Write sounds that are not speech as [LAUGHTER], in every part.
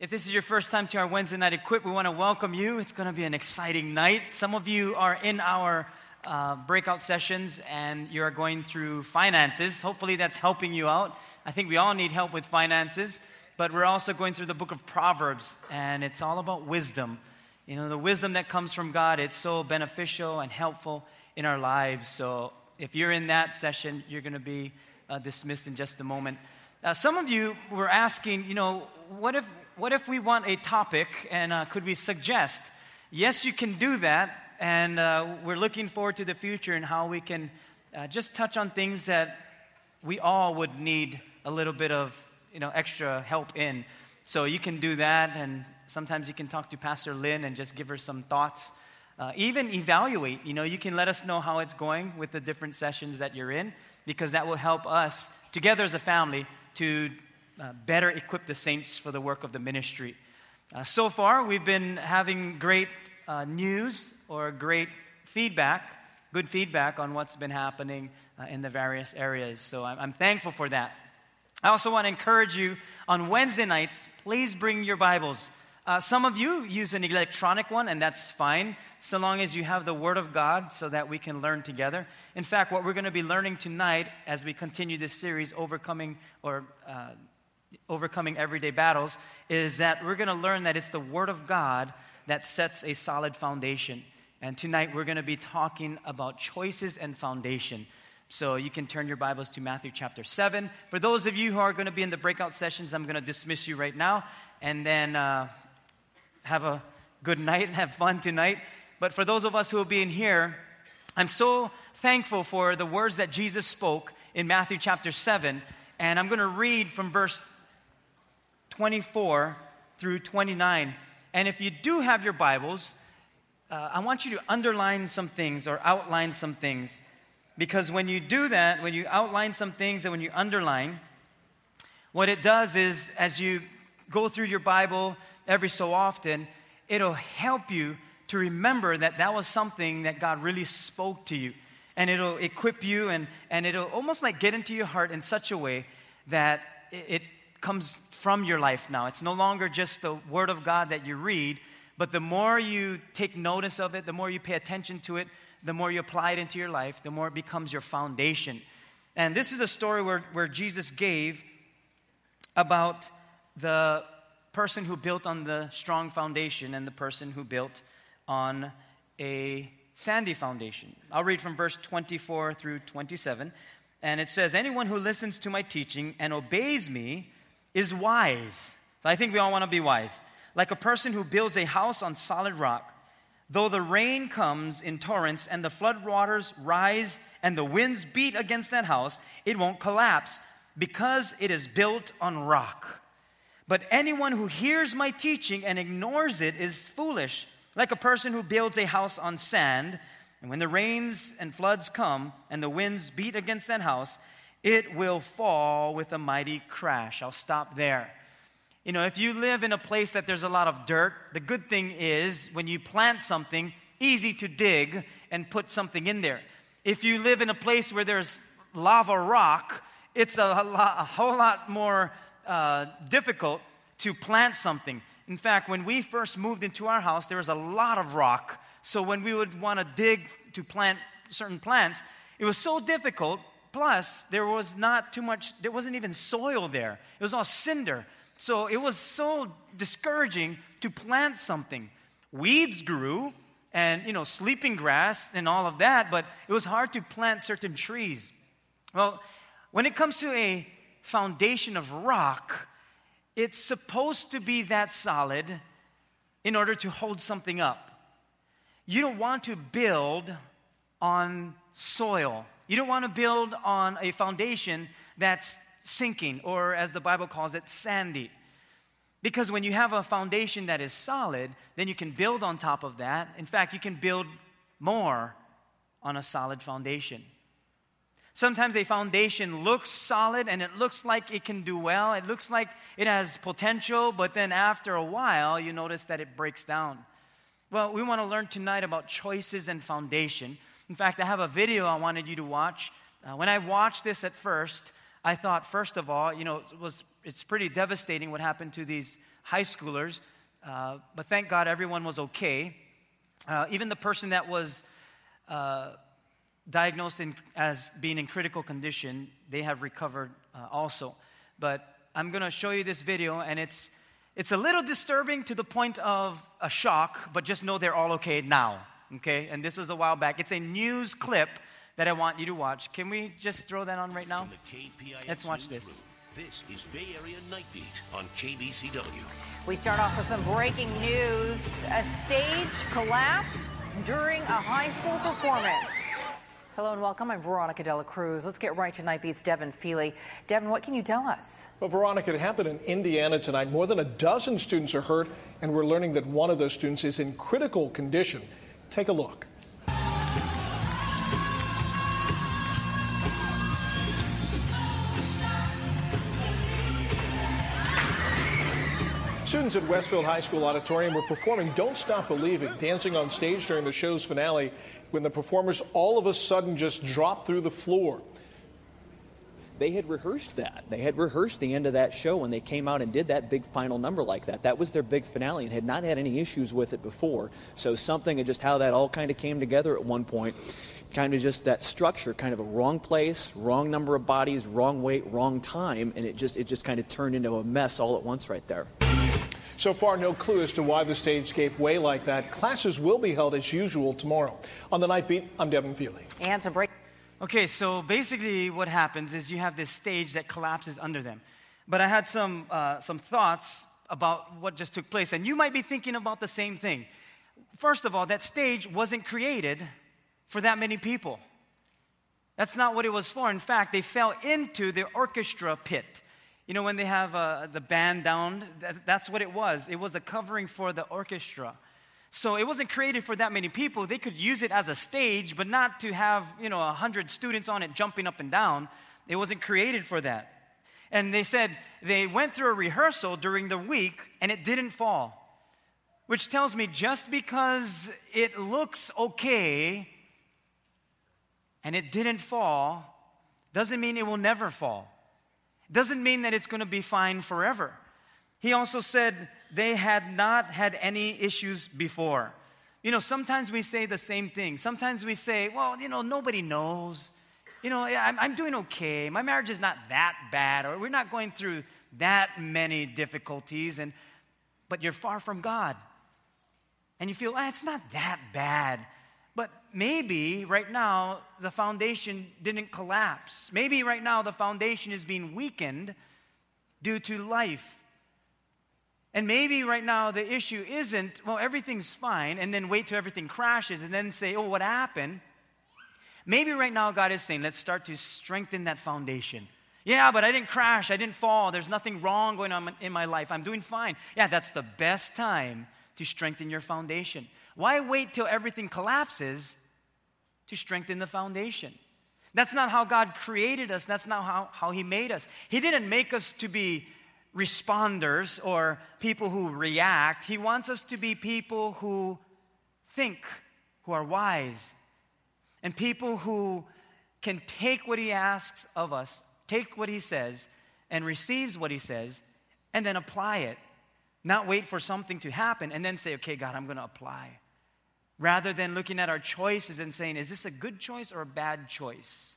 If this is your first time to our Wednesday night equip, we want to welcome you. It's going to be an exciting night. Some of you are in our uh, breakout sessions and you're going through finances. Hopefully, that's helping you out. I think we all need help with finances, but we're also going through the book of Proverbs, and it's all about wisdom. You know, the wisdom that comes from God, it's so beneficial and helpful in our lives. So, if you're in that session, you're going to be uh, dismissed in just a moment. Uh, some of you were asking, you know, what if what if we want a topic and uh, could we suggest? Yes, you can do that. And uh, we're looking forward to the future and how we can uh, just touch on things that we all would need a little bit of you know, extra help in. So you can do that. And sometimes you can talk to Pastor Lynn and just give her some thoughts. Uh, even evaluate. You know, you can let us know how it's going with the different sessions that you're in because that will help us together as a family to uh, better equip the saints for the work of the ministry. Uh, so far, we've been having great uh, news or great feedback, good feedback on what's been happening uh, in the various areas. So I'm, I'm thankful for that. I also want to encourage you on Wednesday nights, please bring your Bibles. Uh, some of you use an electronic one, and that's fine, so long as you have the Word of God so that we can learn together. In fact, what we're going to be learning tonight as we continue this series, Overcoming or uh, overcoming everyday battles is that we're going to learn that it's the Word of God that sets a solid foundation. And tonight we're going to be talking about choices and foundation. So you can turn your Bibles to Matthew chapter 7. For those of you who are going to be in the breakout sessions, I'm going to dismiss you right now and then uh, have a good night and have fun tonight. But for those of us who will be in here, I'm so thankful for the words that Jesus spoke in Matthew chapter 7. And I'm going to read from verse 24 through 29. And if you do have your Bibles, uh, I want you to underline some things or outline some things. Because when you do that, when you outline some things and when you underline, what it does is as you go through your Bible every so often, it'll help you to remember that that was something that God really spoke to you. And it'll equip you and, and it'll almost like get into your heart in such a way that it, comes from your life now. It's no longer just the Word of God that you read, but the more you take notice of it, the more you pay attention to it, the more you apply it into your life, the more it becomes your foundation. And this is a story where, where Jesus gave about the person who built on the strong foundation and the person who built on a sandy foundation. I'll read from verse 24 through 27. And it says, Anyone who listens to my teaching and obeys me is wise. So I think we all want to be wise. Like a person who builds a house on solid rock. Though the rain comes in torrents and the flood waters rise and the winds beat against that house, it won't collapse because it is built on rock. But anyone who hears my teaching and ignores it is foolish, like a person who builds a house on sand. And when the rains and floods come and the winds beat against that house, it will fall with a mighty crash. I'll stop there. You know, if you live in a place that there's a lot of dirt, the good thing is when you plant something, easy to dig and put something in there. If you live in a place where there's lava rock, it's a, a whole lot more uh, difficult to plant something. In fact, when we first moved into our house, there was a lot of rock. So when we would want to dig to plant certain plants, it was so difficult Plus, there was not too much, there wasn't even soil there. It was all cinder. So it was so discouraging to plant something. Weeds grew and, you know, sleeping grass and all of that, but it was hard to plant certain trees. Well, when it comes to a foundation of rock, it's supposed to be that solid in order to hold something up. You don't want to build on soil. You don't want to build on a foundation that's sinking, or as the Bible calls it, sandy. Because when you have a foundation that is solid, then you can build on top of that. In fact, you can build more on a solid foundation. Sometimes a foundation looks solid and it looks like it can do well. It looks like it has potential, but then after a while, you notice that it breaks down. Well, we want to learn tonight about choices and foundation. In fact, I have a video I wanted you to watch. Uh, when I watched this at first, I thought, first of all, you know, it was, it's pretty devastating what happened to these high schoolers. Uh, but thank God everyone was okay. Uh, even the person that was uh, diagnosed in, as being in critical condition, they have recovered uh, also. But I'm going to show you this video, and it's, it's a little disturbing to the point of a shock, but just know they're all okay now. Okay? And this was a while back. It's a news clip that I want you to watch. Can we just throw that on right now? Let's watch this. This is Bay Area Night Beat on KBCW. We start off with some breaking news. A stage collapse during a high school performance. Hello and welcome. I'm Veronica Dela Cruz. Let's get right to Night Beat's Devin Fehely. Devin, what can you tell us? Well, Veronica, it happened in Indiana tonight. More than a dozen students are hurt, and we're learning that one of those students is in critical condition. Take a look. Students at Westfield High School Auditorium were performing Don't Stop Believing, dancing on stage during the show's finale when the performers all of a sudden just dropped through the floor. They had rehearsed that. They had rehearsed the end of that show when they came out and did that big final number like that. That was their big finale and had not had any issues with it before. So something of just how that all kind of came together at one point kind of just that structure, kind of a wrong place, wrong number of bodies, wrong weight, wrong time, and it just it just kind of turned into a mess all at once right there. So far, no clue as to why the stage gave way like that. Classes will be held as usual tomorrow. On the Night Beat, I'm Devin Fehely. And some break. Okay, so basically, what happens is you have this stage that collapses under them. But I had some, uh, some thoughts about what just took place, and you might be thinking about the same thing. First of all, that stage wasn't created for that many people. That's not what it was for. In fact, they fell into the orchestra pit. You know, when they have uh, the band down, that, that's what it was. It was a covering for the orchestra. So it wasn't created for that many people. They could use it as a stage, but not to have, you know, 100 students on it jumping up and down. It wasn't created for that. And they said they went through a rehearsal during the week and it didn't fall. Which tells me just because it looks okay and it didn't fall doesn't mean it will never fall doesn't mean that it's going to be fine forever. He also said they had not had any issues before. You know, sometimes we say the same thing. Sometimes we say, well, you know, nobody knows. You know, I'm, I'm doing okay. My marriage is not that bad, or we're not going through that many difficulties. And, but you're far from God. And you feel, ah, it's not that bad. But maybe right now the foundation didn't collapse. Maybe right now the foundation is being weakened due to life. And maybe right now the issue isn't, well, everything's fine, and then wait till everything crashes and then say, oh, what happened? Maybe right now God is saying, let's start to strengthen that foundation. Yeah, but I didn't crash, I didn't fall, there's nothing wrong going on in my life, I'm doing fine. Yeah, that's the best time to strengthen your foundation. Why wait till everything collapses to strengthen the foundation? That's not how God created us. That's not how, how He made us. He didn't make us to be responders or people who react. He wants us to be people who think, who are wise, and people who can take what He asks of us, take what He says, and receives what He says, and then apply it not wait for something to happen and then say, okay, God, I'm going to apply. Rather than looking at our choices and saying, is this a good choice or a bad choice?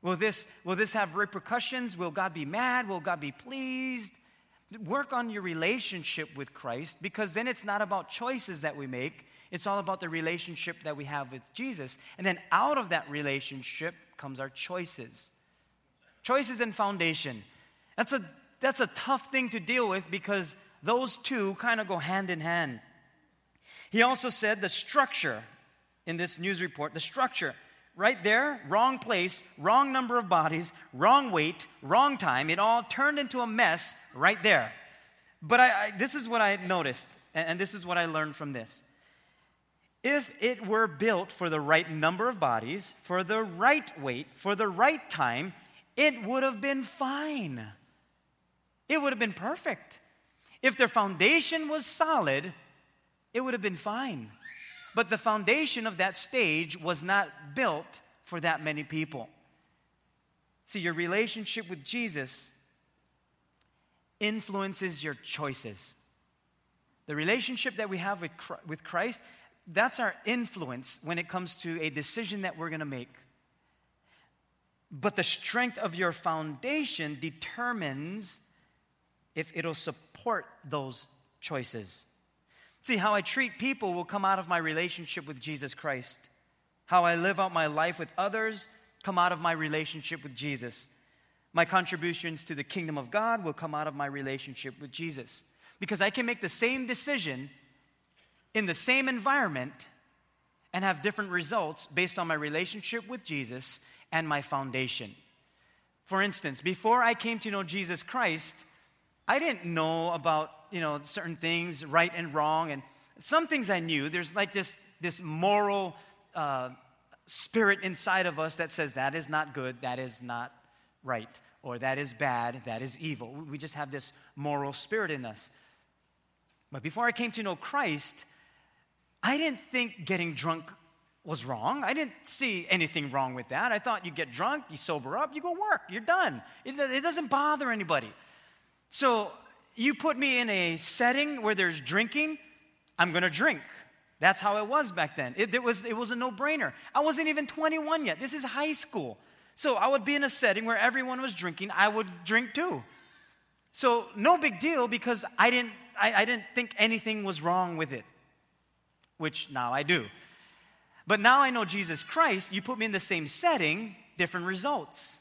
Will this, will this have repercussions? Will God be mad? Will God be pleased? Work on your relationship with Christ because then it's not about choices that we make. It's all about the relationship that we have with Jesus. And then out of that relationship comes our choices. Choices and foundation. That's a, that's a tough thing to deal with because those two kind of go hand in hand. He also said the structure in this news report, the structure, right there, wrong place, wrong number of bodies, wrong weight, wrong time. It all turned into a mess right there. But I, I, this is what I noticed, and, and this is what I learned from this. If it were built for the right number of bodies, for the right weight, for the right time, it would have been fine. It would have been perfect. If their foundation was solid, it would have been fine. But the foundation of that stage was not built for that many people. See, your relationship with Jesus influences your choices. The relationship that we have with Christ, that's our influence when it comes to a decision that we're going to make. But the strength of your foundation determines if it'll support those choices. See, how I treat people will come out of my relationship with Jesus Christ. How I live out my life with others come out of my relationship with Jesus. My contributions to the kingdom of God will come out of my relationship with Jesus. Because I can make the same decision in the same environment and have different results based on my relationship with Jesus and my foundation. For instance, before I came to know Jesus Christ, I didn't know about, you know, certain things, right and wrong, and some things I knew. There's like this, this moral uh, spirit inside of us that says that is not good, that is not right, or that is bad, that is evil. We just have this moral spirit in us. But before I came to know Christ, I didn't think getting drunk was wrong. I didn't see anything wrong with that. I thought you get drunk, you sober up, you go work, you're done. It, it doesn't bother anybody. So you put me in a setting where there's drinking, I'm going to drink. That's how it was back then. It, it, was, it was a no brainer. I wasn't even 21 yet. This is high school. So I would be in a setting where everyone was drinking, I would drink too. So no big deal because I didn't, I, I didn't think anything was wrong with it, which now I do. But now I know Jesus Christ, you put me in the same setting, different results.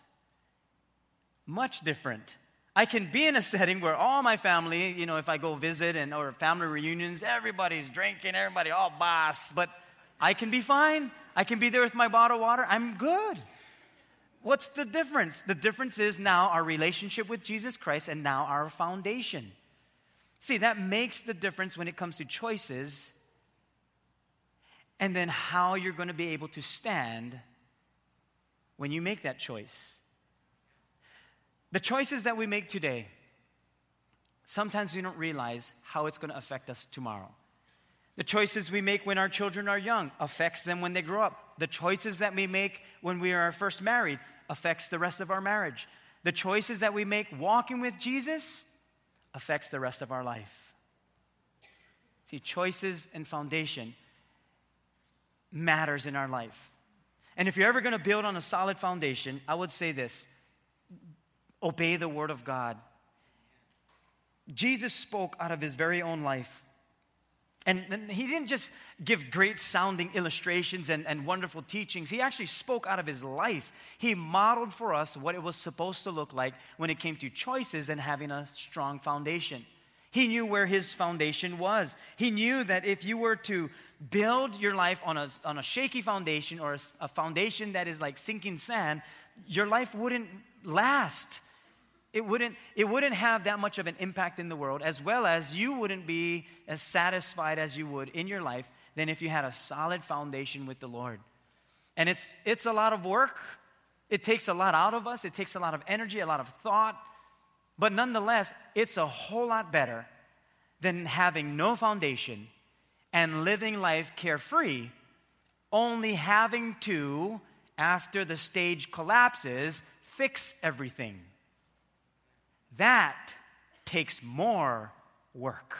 Much different. I can be in a [LAUGHS] setting where all my family, you know, if I go visit and or family reunions, everybody's drinking, everybody all boss, but I can be fine. I can be there with my bottle of water. I'm good. What's the difference? The difference is now our relationship with Jesus Christ and now our foundation. See, that makes the difference when it comes to choices and then how you're going to be able to stand when you make that choice. The choices that we make today, sometimes we don't realize how it's going to affect us tomorrow. The choices we make when our children are young affects them when they grow up. The choices that we make when we are first married affects the rest of our marriage. The choices that we make walking with Jesus affects the rest of our life. See, choices and foundation matters in our life. And if you're ever going to build on a solid foundation, I would say this obey the word of God. Jesus spoke out of his very own life. And, he didn't just give great sounding illustrations and, and wonderful teachings. He actually spoke out of his life. He modeled for us what it was supposed to look like when it came to choices and having a strong foundation. He knew where his foundation was. He knew that if you were to build your life on a, on a shaky foundation or a, a foundation that is like sinking sand, your life wouldn't last. It wouldn't, it wouldn't have that much of an impact in the world, as well as you wouldn't be as satisfied as you would in your life than if you had a solid foundation with the Lord. And it's, it's a lot of work. It takes a lot out of us. It takes a lot of energy, a lot of thought. But nonetheless, it's a whole lot better than having no foundation and living life carefree, only having to, after the stage collapses, fix everything. That takes more work.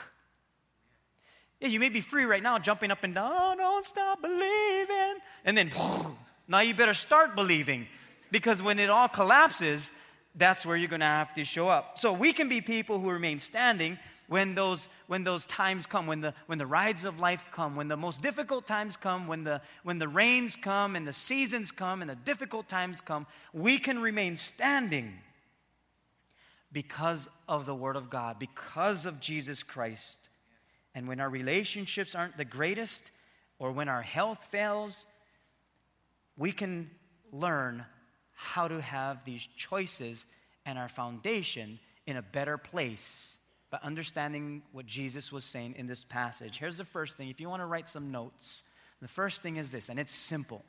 Yeah, you may be free right now, jumping up and down, oh, don't stop believing. And then, [LAUGHS] now you better start believing. Because when it all collapses, that's where you're going to have to show up. So we can be people who remain standing when those, when those times come, when the, when the rides of life come, when the most difficult times come, when the, when the rains come and the seasons come and the difficult times come, we can remain standing because of the Word of God, because of Jesus Christ. And when our relationships aren't the greatest, or when our health fails, we can learn how to have these choices and our foundation in a better place by understanding what Jesus was saying in this passage. Here's the first thing if you want to write some notes, the first thing is this, and it's simple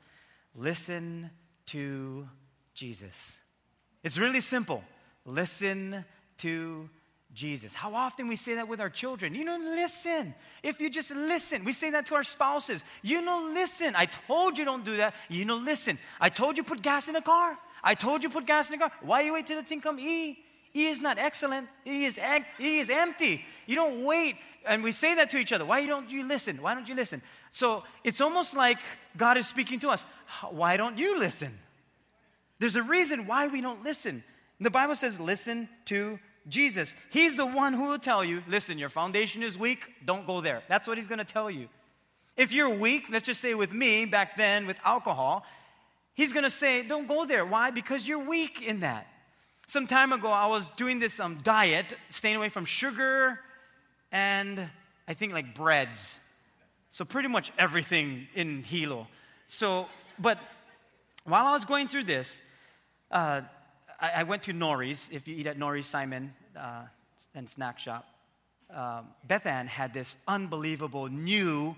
listen to Jesus. It's really simple. Listen to Jesus. How often we say that with our children? You know, listen. If you just listen, we say that to our spouses. You know, listen. I told you don't do that. You know, listen. I told you put gas in the car. I told you put gas in the car. Why you wait till the thing come? E E is not excellent. E is, he is empty. You don't wait. And we say that to each other. Why don't you listen? Why don't you listen? So it's almost like God is speaking to us. Why don't you listen? There's a reason why we don't listen. The Bible says, listen to Jesus. He's the one who will tell you, listen, your foundation is weak, don't go there. That's what he's going to tell you. If you're weak, let's just say with me back then with alcohol, he's going to say, don't go there. Why? Because you're weak in that. Some time ago, I was doing this um, diet, staying away from sugar and I think like breads. So, pretty much everything in Hilo. So, but while I was going through this, uh, I, I, went to Nori's. If you eat at Nori's Saimin uh, and Snack Shop, um, Beth Ann had this unbelievable new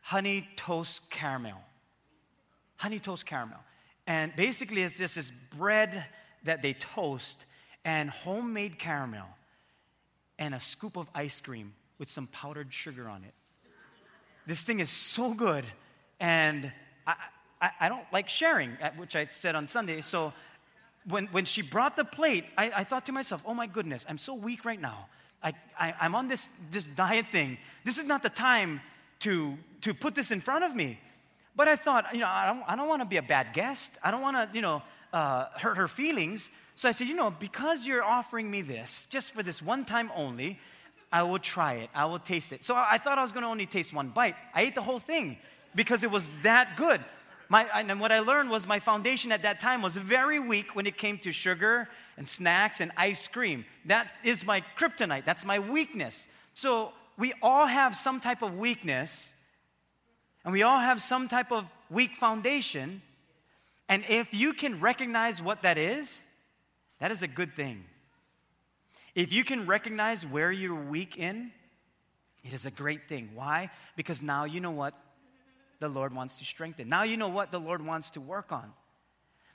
honey toast caramel. Honey toast caramel. And basically, it's just this bread that they toast and homemade caramel and a scoop of ice cream with some powdered sugar on it. This thing is so good. And I, I, I don't like sharing, which I said on Sunday. So when, when she brought the plate, I, I thought to myself, oh my goodness, I'm so weak right now. I, I, I'm on this, this diet thing. This is not the time to, to put this in front of me. But I thought, you know, I don't, I don't want to be a bad guest. I don't want to, you know, uh, hurt her feelings. So I said, you know, because you're offering me this, just for this one time only, I will try it. I will taste it. So I thought I was going to only taste one bite. I ate the whole thing because it was that good. My, and what I learned was my foundation at that time was very weak when it came to sugar and snacks and ice cream. That is my kryptonite. That's my weakness. So we all have some type of weakness, and we all have some type of weak foundation. And if you can recognize what that is, that is a good thing. If you can recognize where you're weak in, it is a great thing. Why? Because now you know what the Lord wants to strengthen. Now you know what the Lord wants to work on.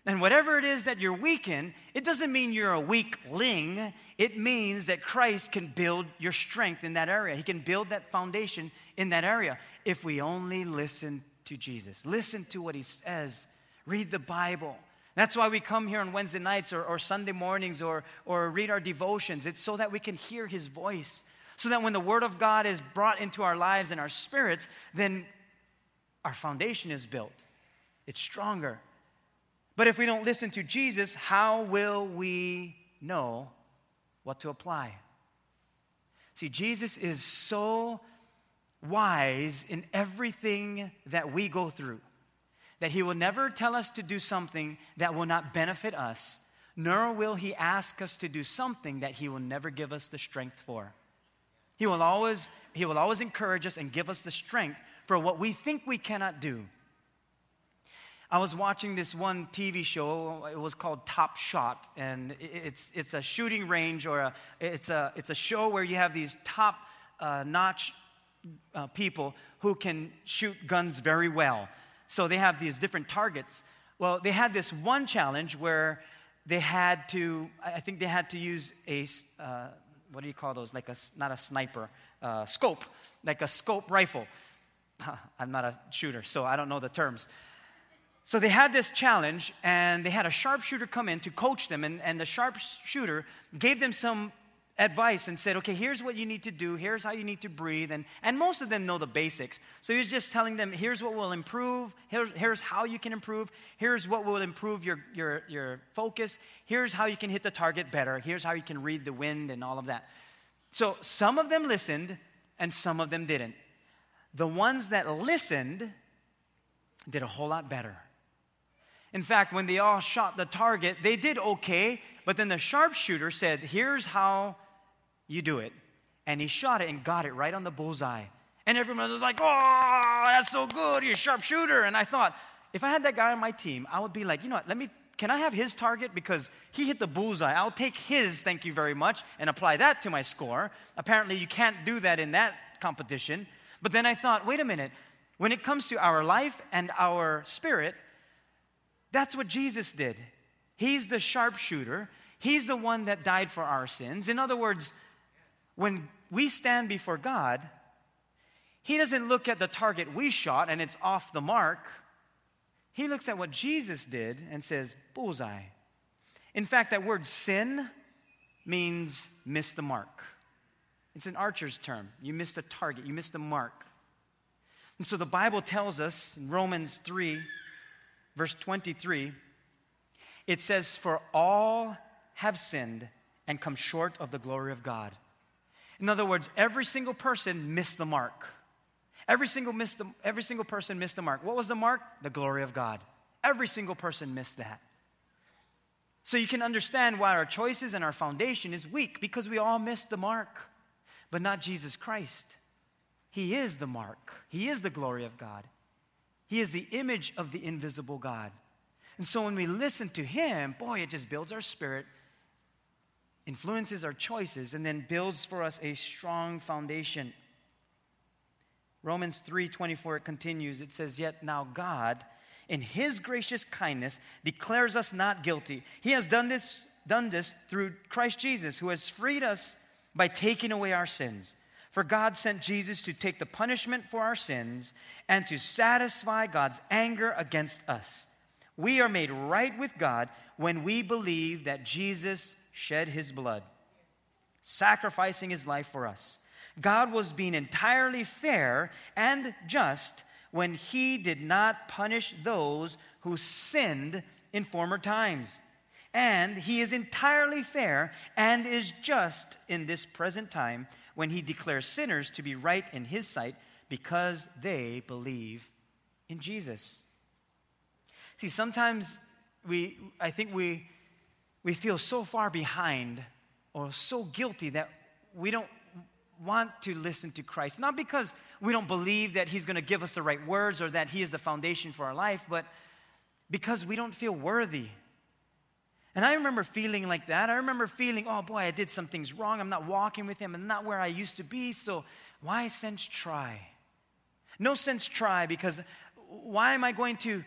And whatever it is that you're weak in, it doesn't mean you're a weakling. It means that Christ can build your strength in that area. He can build that foundation in that area if we only listen to Jesus. Listen to what He says. Read the Bible. That's why we come here on Wednesday nights or, or Sunday mornings or, or read our devotions. It's so that we can hear His voice. So that when the Word of God is brought into our lives and our spirits, then our foundation is built. It's stronger. But if we don't listen to Jesus, how will we know what to apply? See, Jesus is so wise in everything that we go through that He will never tell us to do something that will not benefit us, nor will He ask us to do something that He will never give us the strength for. He will always, he will always encourage us and give us the strength for what we think we cannot do. I was watching this one TV show. It was called Top Shot, and it's, it's a shooting range or a, it's, a, it's a show where you have these top uh, notch uh, people who can shoot guns very well. So they have these different targets. Well, they had this one challenge where they had to, I think they had to use a, uh, what do you call those? Like a, not a sniper, uh, scope, like a scope rifle. [LAUGHS] I'm not a shooter, so I don't know the terms. So they had this challenge, and they had a sharpshooter come in to coach them, and, and the sharpshooter gave them some advice and said, okay, here's what you need to do, here's how you need to breathe. And, and most of them know the basics. So he was just telling them, here's what will improve, here's, how you can improve, here's what will improve your, your, your focus, here's how you can hit the target better, here's how you can read the wind and all of that. So some of them listened, and some of them didn't. The ones that listened did a whole lot better. In fact, when they all shot the target, they did okay, but then the sharpshooter said, Here's how you do it. And he shot it and got it right on the bullseye. And everyone was like, oh, that's so good, you're a sharpshooter. And I thought, if I had that guy on my team, I would be like, you know what, let me, can I have his target? Because he hit the bullseye. I'll take his, thank you very much, and apply that to my score. Apparently, you can't do that in that competition. But then I thought, wait a minute, when it comes to our life and our spirit, that's what Jesus did. He's the sharpshooter, He's the one that died for our sins. In other words, when we stand before God, He doesn't look at the target we shot and it's off the mark. He looks at what Jesus did and says, bullseye. In fact, that word sin means miss the mark. It's an archer's term. You missed a target, you missed the mark. And so the Bible tells us in Romans 3, verse 23, it says, For all have sinned and come short of the glory of God. In other words, every single person missed the mark. Every single, missed the, every single person missed the mark. What was the mark? The glory of God. Every single person missed that. So you can understand why our choices and our foundation is weak because we all missed the mark, but not Jesus Christ. He is the mark, He is the glory of God, He is the image of the invisible God. And so when we listen to Him, boy, it just builds our spirit, influences our choices, and then builds for us a strong foundation. Romans 3:24 it continues it says yet now God in his gracious kindness declares us not guilty he has done this done this through Christ Jesus who has freed us by taking away our sins. For God sent Jesus to take the punishment for our sins and to satisfy God's anger against us. We are made right with God when we believe that Jesus shed his blood sacrificing his life for us. God was being entirely fair and just when he did not punish those who sinned in former times. And he is entirely fair and is just in this present time when he declares sinners to be right in his sight because they believe in Jesus. See, sometimes we, I think we, we feel so far behind or so guilty that we don't want to listen to Christ. Not because we don't believe that He's going to give us the right words or that He is the foundation for our life, but because we don't feel worthy. And I remember feeling like that. I remember feeling, oh boy, I did some things wrong. I'm not walking with Him. I'm not where I used to be. So why sense try? No sense try because why am I going to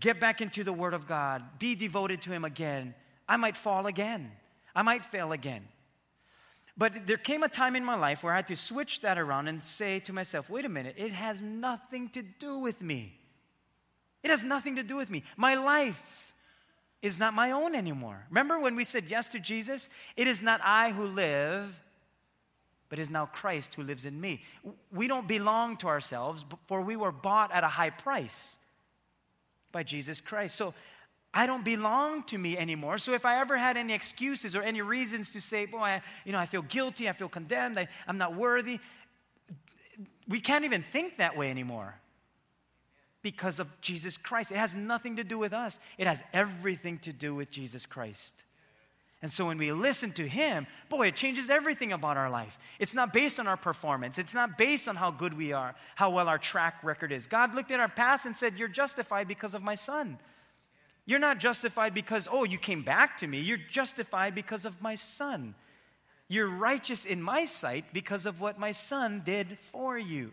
get back into the Word of God, be devoted to Him again? I might fall again. I might fail again. But there came a time in my life where I had to switch that around and say to myself, wait a minute, it has nothing to do with me. It has nothing to do with me. My life is not my own anymore. Remember when we said yes to Jesus? It is not I who live, but is now Christ who lives in me. We don't belong to ourselves, for we were bought at a high price by Jesus Christ. So I don't belong to me anymore. So if I ever had any excuses or any reasons to say, boy, I, you know, I feel guilty, I feel condemned, I, I'm not worthy, we can't even think that way anymore because of Jesus Christ. It has nothing to do with us, it has everything to do with Jesus Christ. And so when we listen to Him, boy, it changes everything about our life. It's not based on our performance, it's not based on how good we are, how well our track record is. God looked at our past and said, You're justified because of my Son. You're not justified because, oh, you came back to me. You're justified because of my son. You're righteous in my sight because of what my son did for you.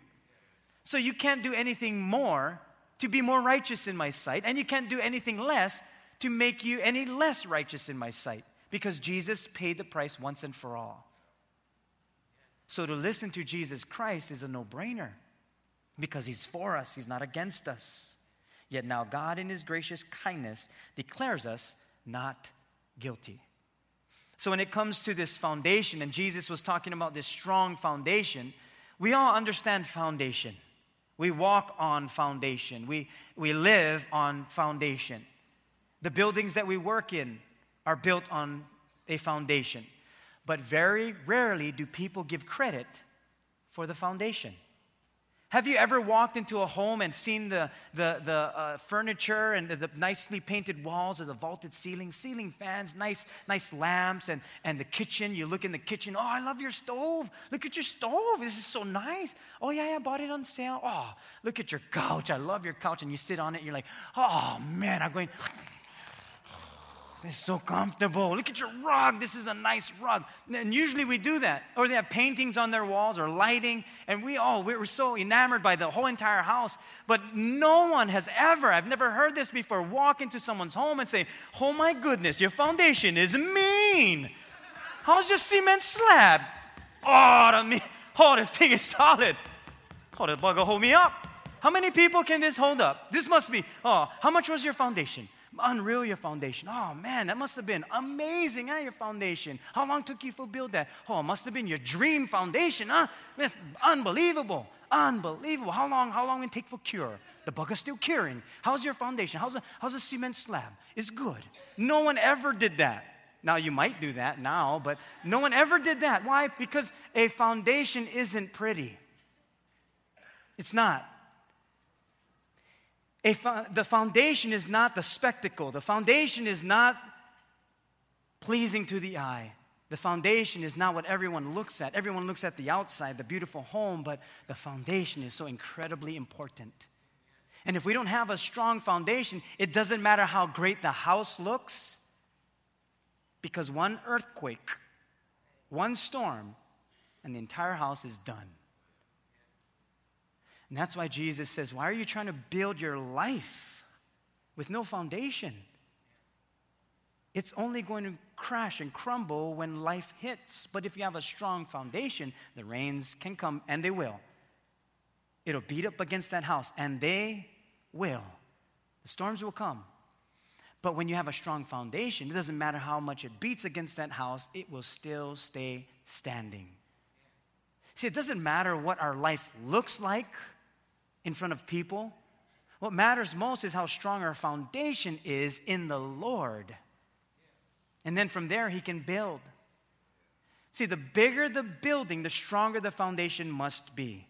So you can't do anything more to be more righteous in my sight, and you can't do anything less to make you any less righteous in my sight because Jesus paid the price once and for all. So to listen to Jesus Christ is a no brainer because he's for us, he's not against us. Yet now God, in his gracious kindness, declares us not guilty. So when it comes to this foundation, and Jesus was talking about this strong foundation, we all understand foundation. We walk on foundation. We, we live on foundation. The buildings that we work in are built on a foundation. But very rarely do people give credit for the foundation. Have you ever walked into a home and seen the, the, the uh, furniture and the, the, nicely painted walls or the vaulted ceiling, ceiling fans, nice, nice lamps, and, and the kitchen? You look in the kitchen, oh, I love your stove. Look at your stove. This is so nice. Oh, yeah, I bought it on sale. Oh, look at your couch. I love your couch. And you sit on it, and you're like, oh, man, I'm going, it's so comfortable. Look at your rug. This is a nice rug. And usually we do that. Or they have paintings on their walls or lighting. And we all, we're so enamored by the whole entire house. But no one has ever, I've never heard this before, walk into someone's home and say, Oh my goodness, your foundation is mean. How's your cement slab? Oh, the, oh this thing is solid. Oh, the bugger hold me up. How many people can this hold up? This must be, oh, how much was your foundation? Unreal, your foundation. Oh man, that must have been amazing, huh? Your foundation. How long took you to build that? Oh, it must have been your dream foundation, huh? It's unbelievable. Unbelievable. How long, how long it take for cure? The bug is still curing. How's your foundation? How's the, how's the cement slab? It's good. No one ever did that. Now, you might do that now, but no one ever did that. Why? Because a foundation isn't pretty. It's not. Fo- the foundation is not the spectacle, the foundation is not pleasing to the eye. The foundation is not what everyone looks at. Everyone looks at the outside, the beautiful home, but the foundation is so incredibly important. And if we don't have a strong foundation, it doesn't matter how great the house looks, because one earthquake, one storm, and the entire house is done. And that's why Jesus says, Why are you trying to build your life with no foundation? It's only going to crash and crumble when life hits. But if you have a strong foundation, the rains can come, and they will. It'll beat up against that house, and they will. The storms will come. But when you have a strong foundation, it doesn't matter how much it beats against that house, it will still stay standing. See, it doesn't matter what our life looks like in front of people. What matters most is how strong our foundation is in the Lord. And then from there, He can build. See, the bigger the building, the stronger the foundation must be.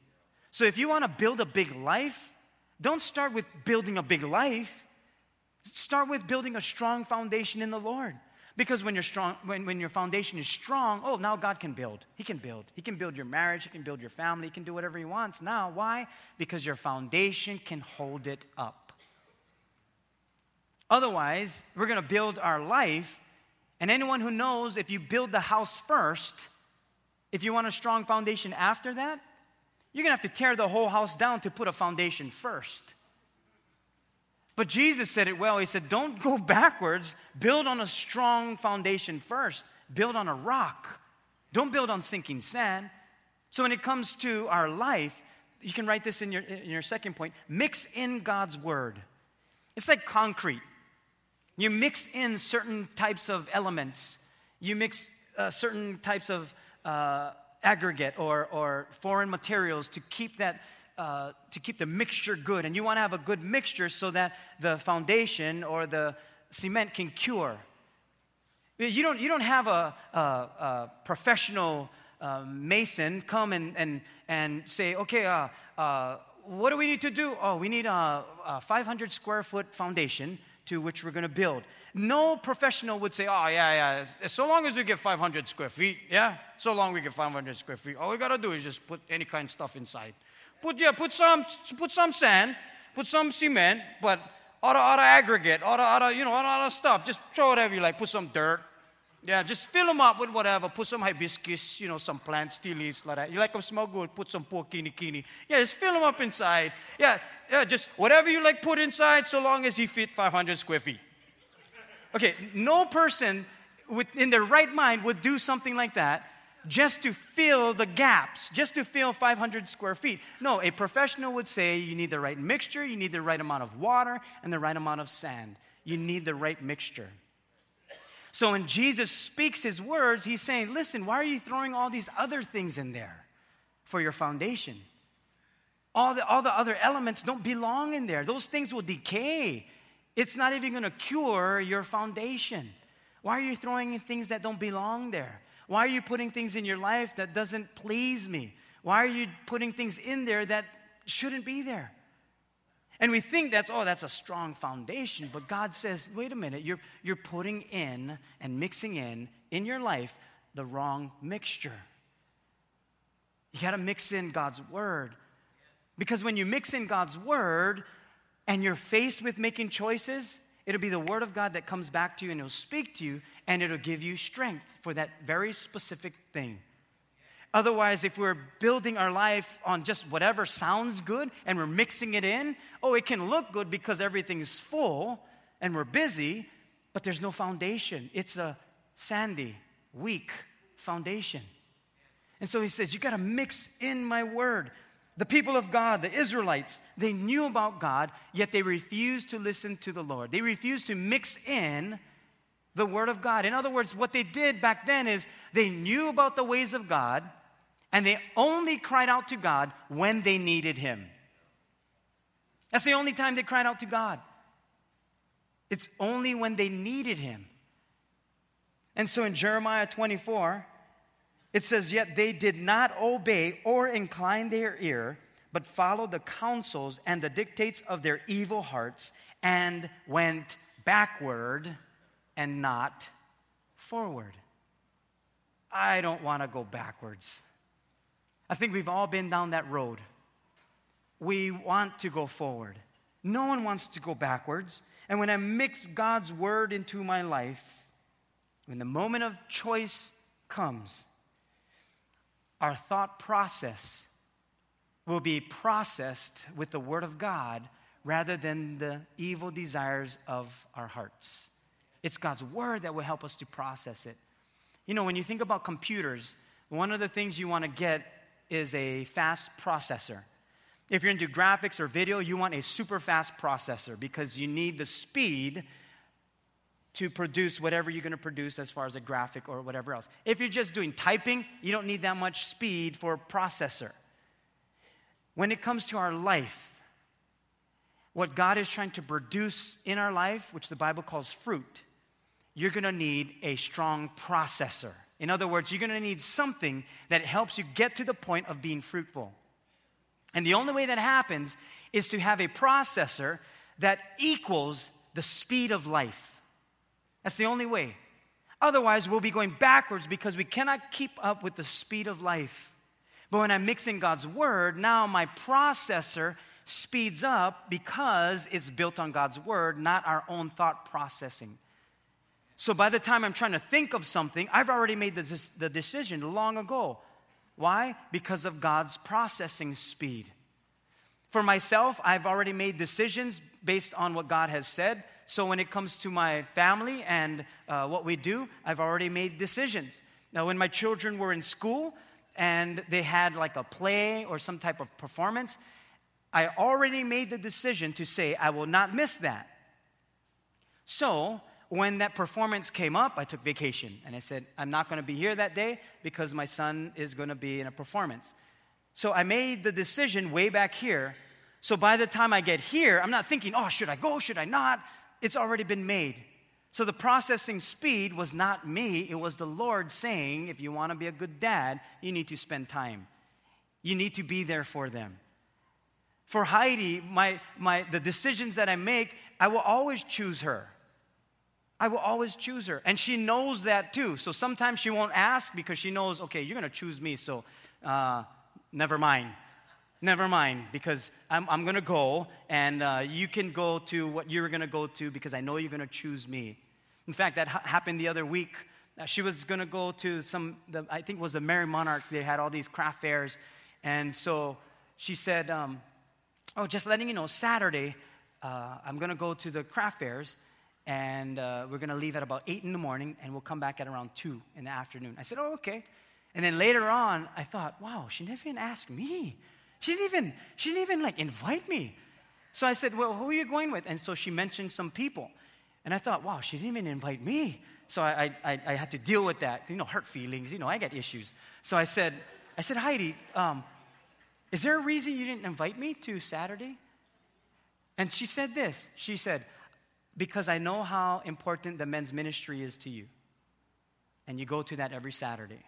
So if you want to build a big life, don't start with building a big life. Start with building a strong foundation in the Lord. Because when, you're strong, when, when your foundation is strong, oh, now God can build. He can build. He can build your marriage. He can build your family. He can do whatever He wants. Now, why? Because your foundation can hold it up. Otherwise, we're going to build our life, and anyone who knows if you build the house first, if you want a strong foundation after that, you're going to have to tear the whole house down to put a foundation first. But Jesus said it well. He said, Don't go backwards. Build on a strong foundation first. Build on a rock. Don't build on sinking sand. So when it comes to our life, you can write this in your, in your second point mix in God's word. It's like concrete. You mix in certain types of elements, you mix uh, certain types of uh, aggregate or, or foreign materials to keep that uh, to keep the mixture good. And you want to have a good mixture so that the foundation or the cement can cure. You don't, you don't have a, a, a professional uh, mason come and, and, and say, okay, uh, uh what do we need to do? Oh, we need a, a 500 square foot foundation to which we're going to build. No professional would say, oh, yeah, yeah, so long as we get 500 square feet, yeah, so long we get 500 square feet, all we got to do is just put any kind of stuff inside. Put, yeah, put some, put some sand, put some cement, but all auto, auto aggregate, all auto, auto, you know, auto, auto stuff. Just throw whatever you like. Put some dirt. Yeah, just fill them up with whatever. Put some hibiscus, you know, some plants, tea leaves, like that. You like them smell good? Put some porcini kini. Yeah, just fill them up inside. Yeah, yeah, just whatever you like put inside, so long as you fit 500 square feet. Okay, no person in their right mind would do something like that just to fill the gaps, just to fill 500 square feet. No, a professional would say you need the right mixture, you need the right amount of water, and the right amount of sand. You need the right mixture. So when Jesus speaks his words, he's saying, Listen, why are you throwing all these other things in there for your foundation? All the, all the other elements don't belong in there. Those things will decay. It's not even going to cure your foundation. Why are you throwing in things that don't belong there? Why are you putting things in your life that doesn't please me? Why are you putting things in there that shouldn't be there? And we think that's, oh, that's a strong foundation. But God says, wait a minute, you're, you're putting in and mixing in in your life the wrong mixture. You got to mix in God's word. Because when you mix in God's word and you're faced with making choices, It'll be the word of God that comes back to you and it'll speak to you and it'll give you strength for that very specific thing. Otherwise, if we're building our life on just whatever sounds good and we're mixing it in, oh, it can look good because everything's full and we're busy, but there's no foundation. It's a sandy, weak foundation. And so he says, You got to mix in my word. The people of God, the Israelites, they knew about God, yet they refused to listen to the Lord. They refused to mix in the Word of God. In other words, what they did back then is they knew about the ways of God, and they only cried out to God when they needed Him. That's the only time they cried out to God. It's only when they needed Him. And so in Jeremiah 24, it says, Yet they did not obey or incline their ear, but followed the counsels and the dictates of their evil hearts and went backward and not forward. I don't want to go backwards. I think we've all been down that road. We want to go forward. No one wants to go backwards. And when I mix God's word into my life, when the moment of choice comes, our thought process will be processed with the Word of God rather than the evil desires of our hearts. It's God's Word that will help us to process it. You know, when you think about computers, one of the things you want to get is a fast processor. If you're into graphics or video, you want a super fast processor because you need the speed to produce whatever you're going to produce as far as a graphic or whatever else. If you're just doing typing, you don't need that much speed for a processor. When it comes to our life, what God is trying to produce in our life, which the Bible calls fruit, you're to need a strong processor. In other words, you're to need something that helps you get to the point of being fruitful. And the only way that happens is to have a processor that equals the speed of life. That's the only way. Otherwise, we'll be going backwards because we cannot keep up with the speed of life. But when I'm mixing God's word, now my processor speeds up because it's built on God's word, not our own thought processing. So by the time I'm trying to think of something, I've already made the, the decision long ago. Why? Because of God's processing speed. For myself, I've already made decisions based on what God has said. So when it comes to my family and uh, what we do, I've already made decisions. Now, when my children were in school and they had like a play or some type of performance, I already made the decision to say, I will not miss that. So, when that performance came up, I took vacation and I said, I'm not going to be here that day because my son is going to be in a performance. So I made the decision way back here. So by the time I get here, I'm not thinking, oh, should I go? Should I not? it's already been made. So the processing speed was not me, it was the Lord saying, if you want to be a good dad, you need to spend time. You need to be there for them. For Heidi, my, my, the decisions that I make, I will always choose her. I will always choose her. And she knows that too. So sometimes she won't ask because she knows, okay, you're going to choose me, so uh, never mind never mind, because I'm, I'm going to go, and uh, you can go to what you're going to go to because I know you're going to choose me. In fact, that ha- happened the other week. Uh, she was going to go to some, the, I think it was the Merrie Monarch. They had all these craft fairs. And so she said, um, Oh, just letting you know, Saturday, uh, I'm going to go to the craft fairs, and uh, we're going to leave at about 8 in the morning, and we'll come back at around 2 in the afternoon. I said, Oh, okay. And then later on, I thought, wow, she never even asked me. She didn't even, she didn't even like invite me. So I said, Well, who are you going with? And so she mentioned some people. And I thought, wow, she didn't even invite me. So I, I, I had to deal with that. You know, hurt feelings. You know, I got issues. So I said, I said, Heidi, um, is there a reason you didn't invite me to Saturday? And she said this. She said, because I know how important the men's ministry is to you. And you go to that every Saturday.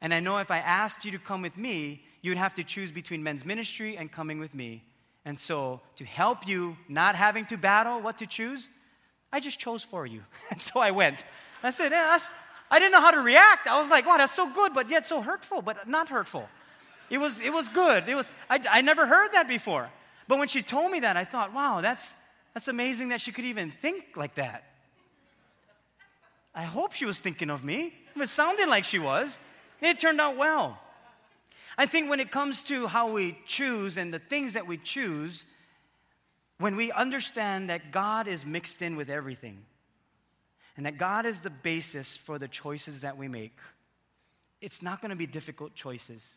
And I know if I asked you to come with me, you would have to choose between men's ministry and coming with me. And so, to help you not having to battle what to choose, I just chose for you. [LAUGHS] And so I went. I said, yeah, I didn't know how to react. I was like, wow, that's so good, but yet so hurtful, but not hurtful. It was, it was good. It was, I, I never heard that before. But when she told me that, I thought, wow, that's, that's amazing that she could even think like that. I hope she was thinking of me. It sounded like she was. It turned out well. I think when it comes to how we choose and the things that we choose, when we understand that God is mixed in with everything and that God is the basis for the choices that we make, it's not going to be difficult choices.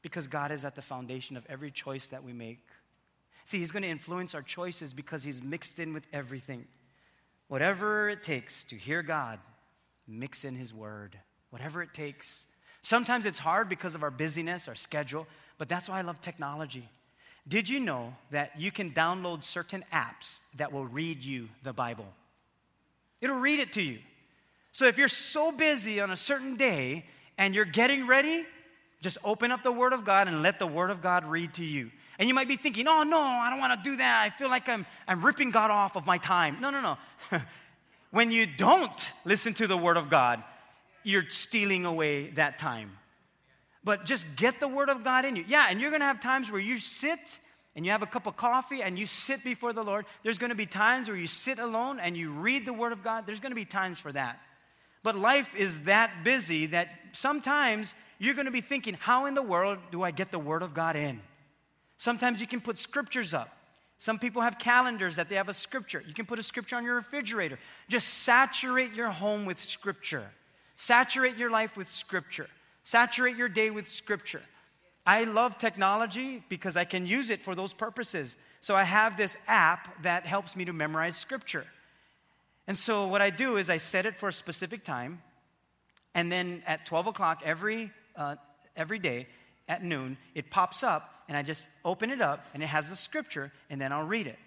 Because God is at the foundation of every choice that we make. See, He's going to influence our choices because He's mixed in with everything. Whatever it takes to hear God, mix in His Word. Whatever it takes. Sometimes it's hard because of our busyness, our schedule, but that's why I love technology. Did you know that you can download certain apps that will read you the Bible? It'll read it to you. So if you're so busy on a certain day and you're getting ready, just open up the Word of God and let the Word of God read to you. And you might be thinking, oh no, I don't want to do that. I feel like I'm, I'm ripping God off of my time. No, no, no. [LAUGHS] when you don't listen to the Word of God, you're stealing away that time. But just get the Word of God in you. Yeah, and you're going to have times where you sit and you have a cup of coffee and you sit before the Lord. There's going to be times where you sit alone and you read the Word of God. There's going to be times for that. But life is that busy that sometimes you're going to be thinking, how in the world do I get the Word of God in? Sometimes you can put scriptures up. Some people have calendars that they have a scripture. You can put a scripture on your refrigerator. Just saturate your home with scripture. Saturate your life with scripture. Saturate your day with scripture. I love technology because I can use it for those purposes. So I have this app that helps me to memorize scripture. And so what I do is I set it for a specific time, and then at 12 o'clock every, uh, every day at noon, it pops up, and I just open it up, and it has the scripture, and then I'll read it.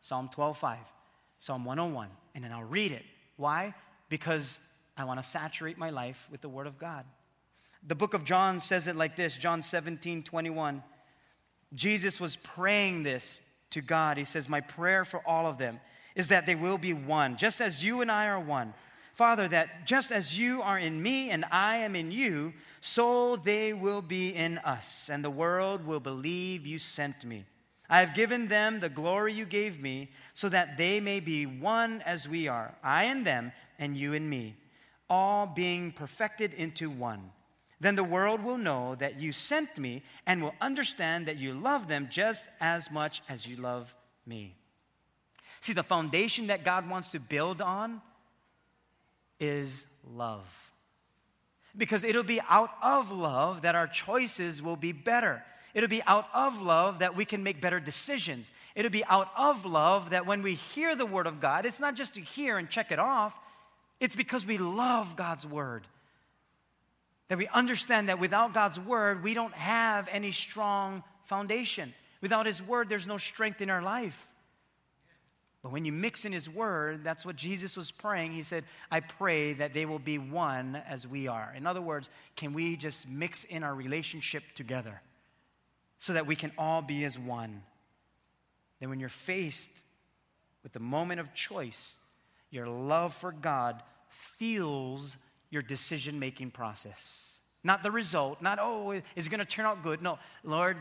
Psalm 12:5, Psalm 101, and then I'll read it. Why? Because I want to saturate my life with the Word of God. The book of John says it like this John 17, 21. Jesus was praying this to God. He says, My prayer for all of them is that they will be one, just as you and I are one. Father, that just as you are in me and I am in you, so they will be in us, and the world will believe you sent me. I have given them the glory you gave me, so that they may be one as we are, I and them, and you and me, all being perfected into one. Then the world will know that you sent me and will understand that you love them just as much as you love me. See, the foundation that God wants to build on is love. Because it'll be out of love that our choices will be better. It'll be out of love that we can make better decisions. It'll be out of love that when we hear the Word of God, it's not just to hear and check it off, it's because we love God's Word. That we understand that without God's Word, we don't have any strong foundation. Without His Word, there's no strength in our life. But when you mix in His Word, that's what Jesus was praying. He said, I pray that they will be one as we are. In other words, can we just mix in our relationship together so that we can all be as one? Then, when you're faced with the moment of choice, your love for God fuels your decision making process. Not the result, not, oh, is it going to turn out good? No, Lord,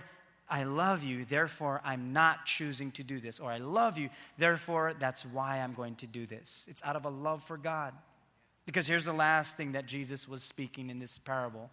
I love you, therefore I'm not choosing to do this. Or I love you, therefore that's why I'm going to do this. It's out of a love for God. Because here's the last thing that Jesus was speaking in this parable